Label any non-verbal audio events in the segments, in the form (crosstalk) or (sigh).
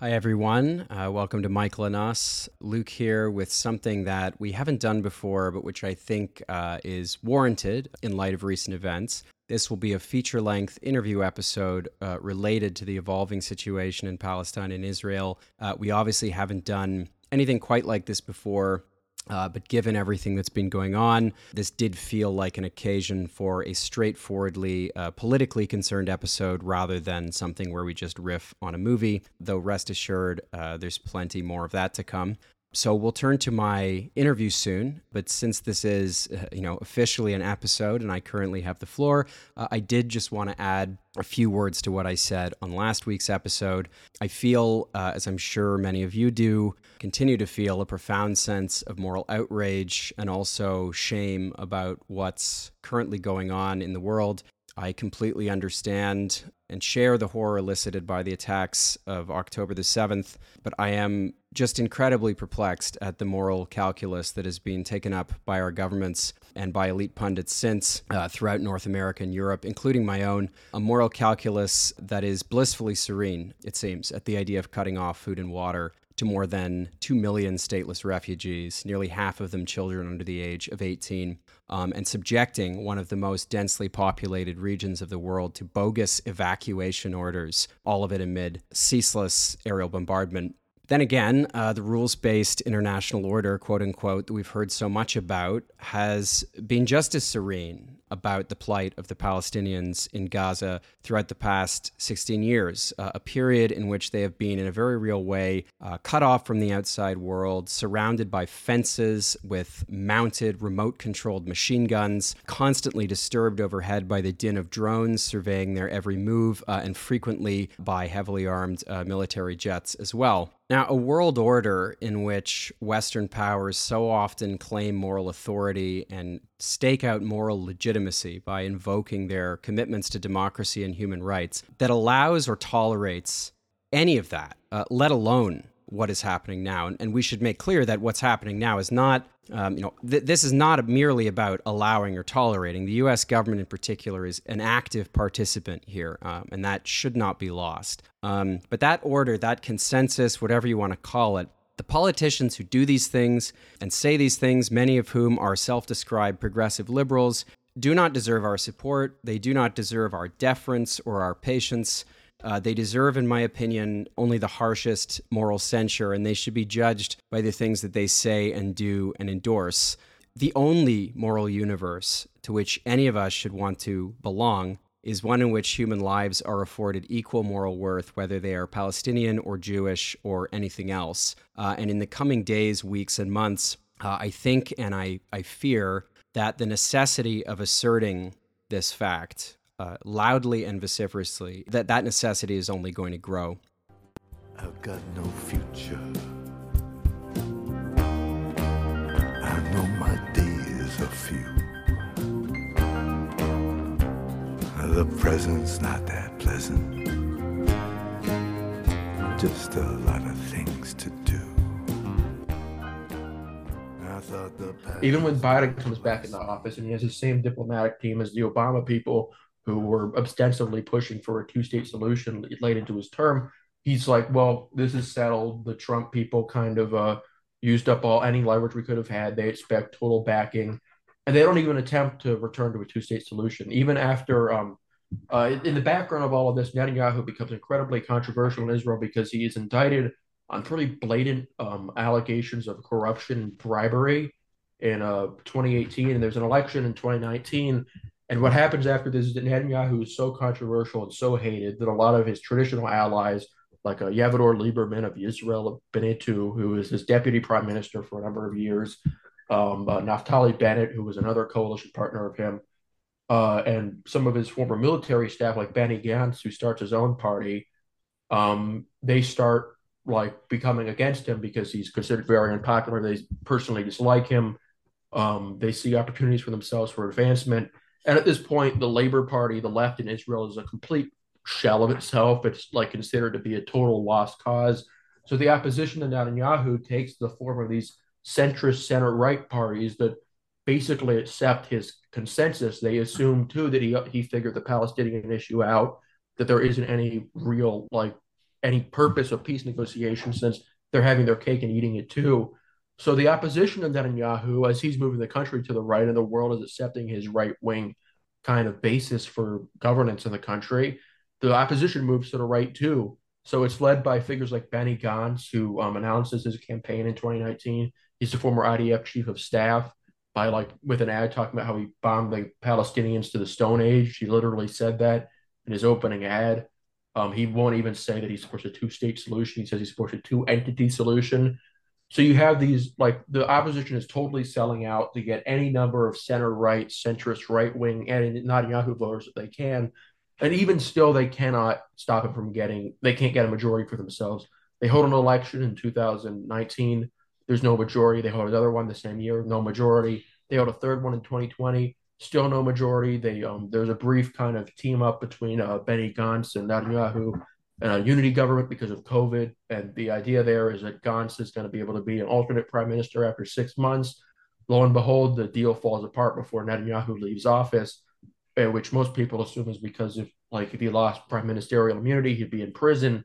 Hi, everyone. Uh, welcome to Michael and Us. Luke here with something that we haven't done before, but which I think uh, is warranted in light of recent events. This will be a feature length interview episode uh, related to the evolving situation in Palestine and Israel. Uh, we obviously haven't done anything quite like this before. Uh, but given everything that's been going on, this did feel like an occasion for a straightforwardly uh, politically concerned episode rather than something where we just riff on a movie. Though, rest assured, uh, there's plenty more of that to come. So we'll turn to my interview soon, but since this is, uh, you know, officially an episode and I currently have the floor, uh, I did just want to add a few words to what I said on last week's episode. I feel, uh, as I'm sure many of you do, continue to feel a profound sense of moral outrage and also shame about what's currently going on in the world. I completely understand and share the horror elicited by the attacks of October the 7th, but I am just incredibly perplexed at the moral calculus that has been taken up by our governments and by elite pundits since uh, throughout North America and Europe, including my own, a moral calculus that is blissfully serene, it seems, at the idea of cutting off food and water to more than 2 million stateless refugees, nearly half of them children under the age of 18, um, and subjecting one of the most densely populated regions of the world to bogus evacuation orders, all of it amid ceaseless aerial bombardment. Then again, uh, the rules based international order, quote unquote, that we've heard so much about, has been just as serene about the plight of the Palestinians in Gaza throughout the past 16 years, uh, a period in which they have been, in a very real way, uh, cut off from the outside world, surrounded by fences with mounted, remote controlled machine guns, constantly disturbed overhead by the din of drones surveying their every move, uh, and frequently by heavily armed uh, military jets as well. Now, a world order in which Western powers so often claim moral authority and stake out moral legitimacy by invoking their commitments to democracy and human rights that allows or tolerates any of that, uh, let alone what is happening now. And, and, we should make clear that what's happening now is not, um, you know, th- this is not merely about allowing or tolerating. The U.S. government, in particular, is an active participant here, um, and that should not be lost. Um, but that order, that consensus, whatever you want to call it, the politicians who do these things and say these things, many of whom are self described progressive liberals, do not deserve our support. They do not deserve our deference or our patience. Uh, they deserve, in my opinion, only the harshest moral censure, and they should be judged by the things that they say and do and endorse. The only moral universe to which any of us should want to belong is one in which human lives are afforded equal moral worth, whether they are Palestinian or Jewish or anything else. Uh, and in the coming days, weeks, and months, uh, I think and I, I fear that the necessity of asserting this fact uh, loudly and vociferously, that that necessity is only going to grow. I've got no future. I know my days are few. The present's not that pleasant. Just a lot of things to do. Even when Biden comes back in the office and he has the same diplomatic team as the Obama people, who were ostensibly pushing for a two-state solution late into his term, he's like, "Well, this is settled. The Trump people kind of uh, used up all any leverage we could have had. They expect total backing, and they don't even attempt to return to a two-state solution, even after." Um, uh, in the background of all of this, Netanyahu becomes incredibly controversial in Israel because he is indicted on pretty blatant um, allegations of corruption and bribery in uh, 2018, and there's an election in 2019 and what happens after this is that Netanyahu is so controversial and so hated that a lot of his traditional allies, like uh, Avigdor Lieberman of Israel Beiteinu, who is his deputy prime minister for a number of years, um, uh, Naftali Bennett, who was another coalition partner of him, uh, and some of his former military staff, like Benny Gantz, who starts his own party, um, they start like becoming against him because he's considered very unpopular. They personally dislike him. Um, they see opportunities for themselves for advancement and at this point, the Labor Party, the left in Israel, is a complete shell of itself. It's like considered to be a total lost cause. So the opposition to Netanyahu takes the form of these centrist center right parties that basically accept his consensus. They assume too that he he figured the Palestinian issue out, that there isn't any real like any purpose of peace negotiations since they're having their cake and eating it too. So the opposition of Netanyahu, as he's moving the country to the right and the world is accepting his right wing kind of basis for governance in the country, the opposition moves to the right too. So it's led by figures like Benny Gantz, who um, announces his campaign in 2019. He's the former IDF chief of staff by like with an ad talking about how he bombed the Palestinians to the Stone Age. He literally said that in his opening ad. Um, he won't even say that he supports a two-state solution. He says he supports a two-entity solution. So you have these like the opposition is totally selling out to get any number of center-right, centrist, right-wing, and Netanyahu voters that they can, and even still they cannot stop it from getting. They can't get a majority for themselves. They hold an election in 2019 there's no majority. They hold another one the same year, no majority. They hold a third one in 2020, still no majority. They um, there's a brief kind of team up between uh, Benny Gantz and Netanyahu and a unity government because of COVID. And the idea there is that Gantz is going to be able to be an alternate prime minister after six months. Lo and behold, the deal falls apart before Netanyahu leaves office, uh, which most people assume is because if like if he lost prime ministerial immunity, he'd be in prison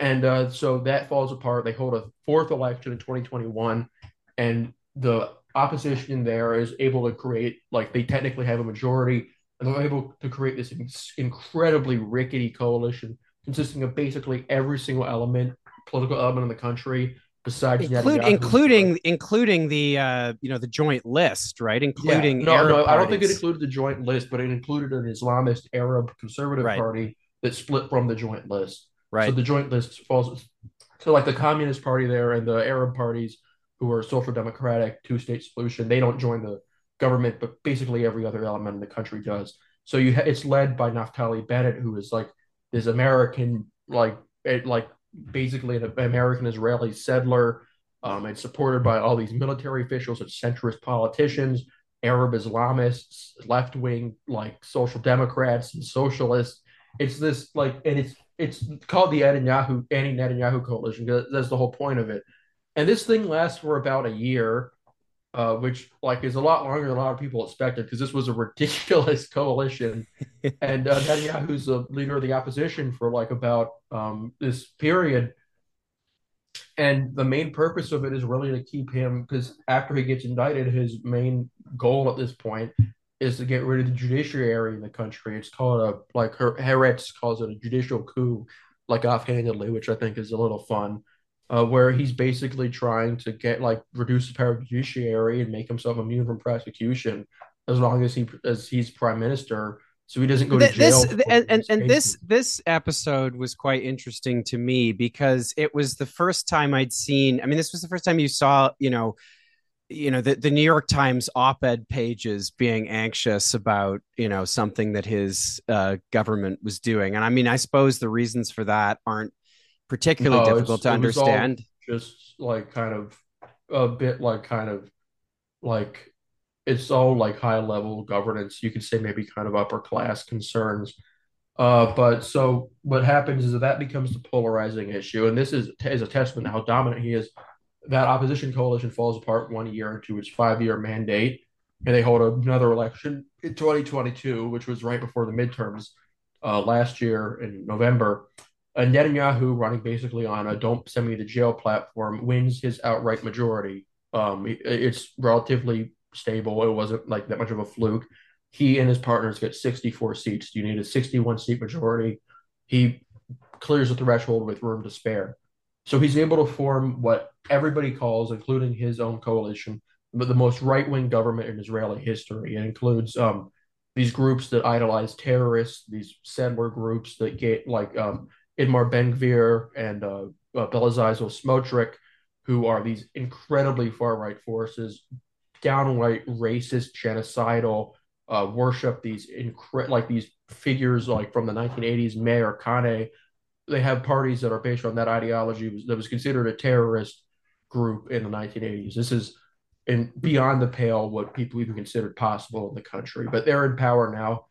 and uh, so that falls apart. They hold a fourth election in 2021, and the opposition there is able to create, like, they technically have a majority, and they're able to create this incredibly rickety coalition consisting of basically every single element, political element in the country. Besides, Include, including including the uh, you know the joint list, right? Including yeah. no, Arab no, parties. I don't think it included the joint list, but it included an Islamist Arab conservative right. party that split from the joint list. Right. So the joint list falls. So like the Communist Party there and the Arab parties who are social democratic two state solution, they don't join the government, but basically every other element in the country does. So you ha- it's led by Naftali Bennett, who is like this American, like it, like basically an American Israeli settler, um, and supported by all these military officials and centrist politicians, Arab Islamists, left wing like social democrats and socialists. It's this like, and it's it's called the Netanyahu anti Netanyahu coalition. That's the whole point of it. And this thing lasts for about a year, uh, which like is a lot longer than a lot of people expected because this was a (laughs) ridiculous coalition. (laughs) and uh, Netanyahu's the leader of the opposition for like about um, this period. And the main purpose of it is really to keep him because after he gets indicted, his main goal at this point is to get rid of the judiciary in the country. It's called a like her Haaretz calls it a judicial coup, like offhandedly, which I think is a little fun. Uh, where he's basically trying to get like reduce the power of the judiciary and make himself immune from prosecution as long as he as he's prime minister so he doesn't go to jail. This and, and, and this this episode was quite interesting to me because it was the first time I'd seen. I mean, this was the first time you saw, you know, you know the, the new york times op-ed pages being anxious about you know something that his uh, government was doing. And i mean i suppose the reasons for that aren't particularly no, difficult to understand. just like kind of a bit like kind of like it's all like high level governance. You could say maybe kind of upper class concerns. Uh, but so what happens is that that becomes the polarizing issue. And this is is a testament to how dominant he is that opposition coalition falls apart one year into its five year mandate, and they hold another election in 2022, which was right before the midterms uh, last year in November. And Netanyahu, running basically on a "Don't send me to jail" platform, wins his outright majority. Um, it, it's relatively stable. It wasn't like that much of a fluke. He and his partners get 64 seats. You need a 61 seat majority. He clears the threshold with room to spare. So he's able to form what everybody calls, including his own coalition, the most right wing government in Israeli history. It includes um, these groups that idolize terrorists, these settler groups that get like um, Itamar Ben Gvir and uh, uh, Smotrich, who are these incredibly far right forces, downright racist, genocidal, uh, worship these incre- like these figures like from the 1980s, Meir Kahane. They have parties that are based on that ideology that was considered a terrorist group in the 1980s. This is in beyond the pale what people even considered possible in the country. But they're in power now.